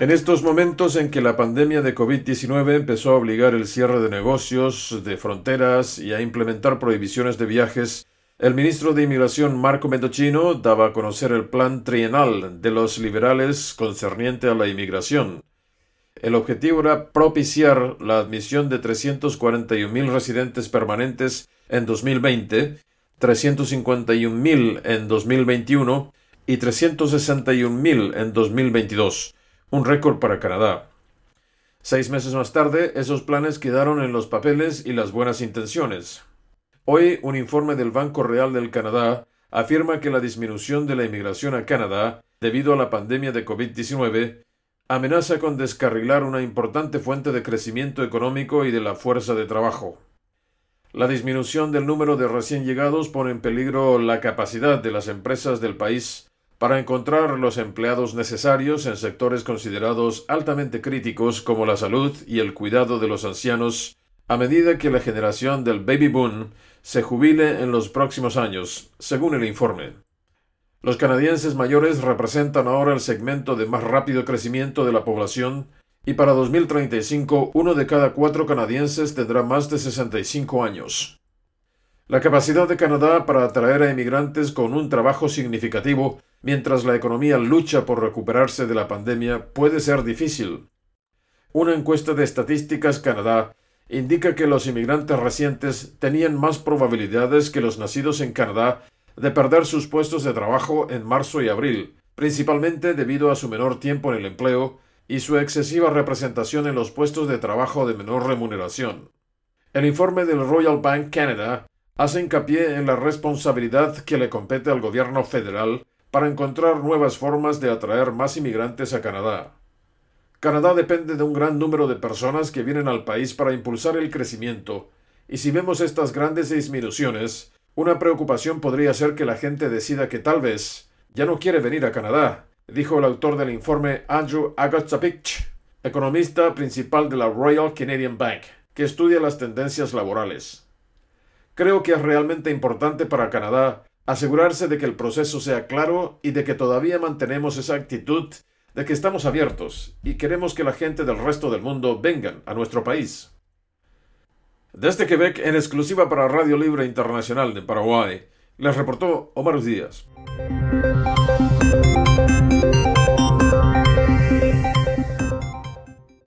En estos momentos en que la pandemia de COVID-19 empezó a obligar el cierre de negocios, de fronteras y a implementar prohibiciones de viajes, el ministro de Inmigración Marco Mendocino daba a conocer el plan trienal de los liberales concerniente a la inmigración. El objetivo era propiciar la admisión de 341.000 residentes permanentes en 2020, 351.000 en 2021 y 361.000 en 2022 un récord para Canadá. Seis meses más tarde, esos planes quedaron en los papeles y las buenas intenciones. Hoy, un informe del Banco Real del Canadá afirma que la disminución de la inmigración a Canadá, debido a la pandemia de COVID-19, amenaza con descarrilar una importante fuente de crecimiento económico y de la fuerza de trabajo. La disminución del número de recién llegados pone en peligro la capacidad de las empresas del país para encontrar los empleados necesarios en sectores considerados altamente críticos como la salud y el cuidado de los ancianos a medida que la generación del baby boom se jubile en los próximos años, según el informe. Los canadienses mayores representan ahora el segmento de más rápido crecimiento de la población y para 2035 uno de cada cuatro canadienses tendrá más de 65 años. La capacidad de Canadá para atraer a inmigrantes con un trabajo significativo mientras la economía lucha por recuperarse de la pandemia puede ser difícil. Una encuesta de Estadísticas Canadá indica que los inmigrantes recientes tenían más probabilidades que los nacidos en Canadá de perder sus puestos de trabajo en marzo y abril, principalmente debido a su menor tiempo en el empleo y su excesiva representación en los puestos de trabajo de menor remuneración. El informe del Royal Bank Canada hace hincapié en la responsabilidad que le compete al gobierno federal para encontrar nuevas formas de atraer más inmigrantes a Canadá. Canadá depende de un gran número de personas que vienen al país para impulsar el crecimiento, y si vemos estas grandes disminuciones, una preocupación podría ser que la gente decida que tal vez ya no quiere venir a Canadá, dijo el autor del informe Andrew Agostapich, economista principal de la Royal Canadian Bank, que estudia las tendencias laborales. Creo que es realmente importante para Canadá asegurarse de que el proceso sea claro y de que todavía mantenemos esa actitud de que estamos abiertos y queremos que la gente del resto del mundo vengan a nuestro país. Desde Quebec, en exclusiva para Radio Libre Internacional de Paraguay, les reportó Omar Díaz.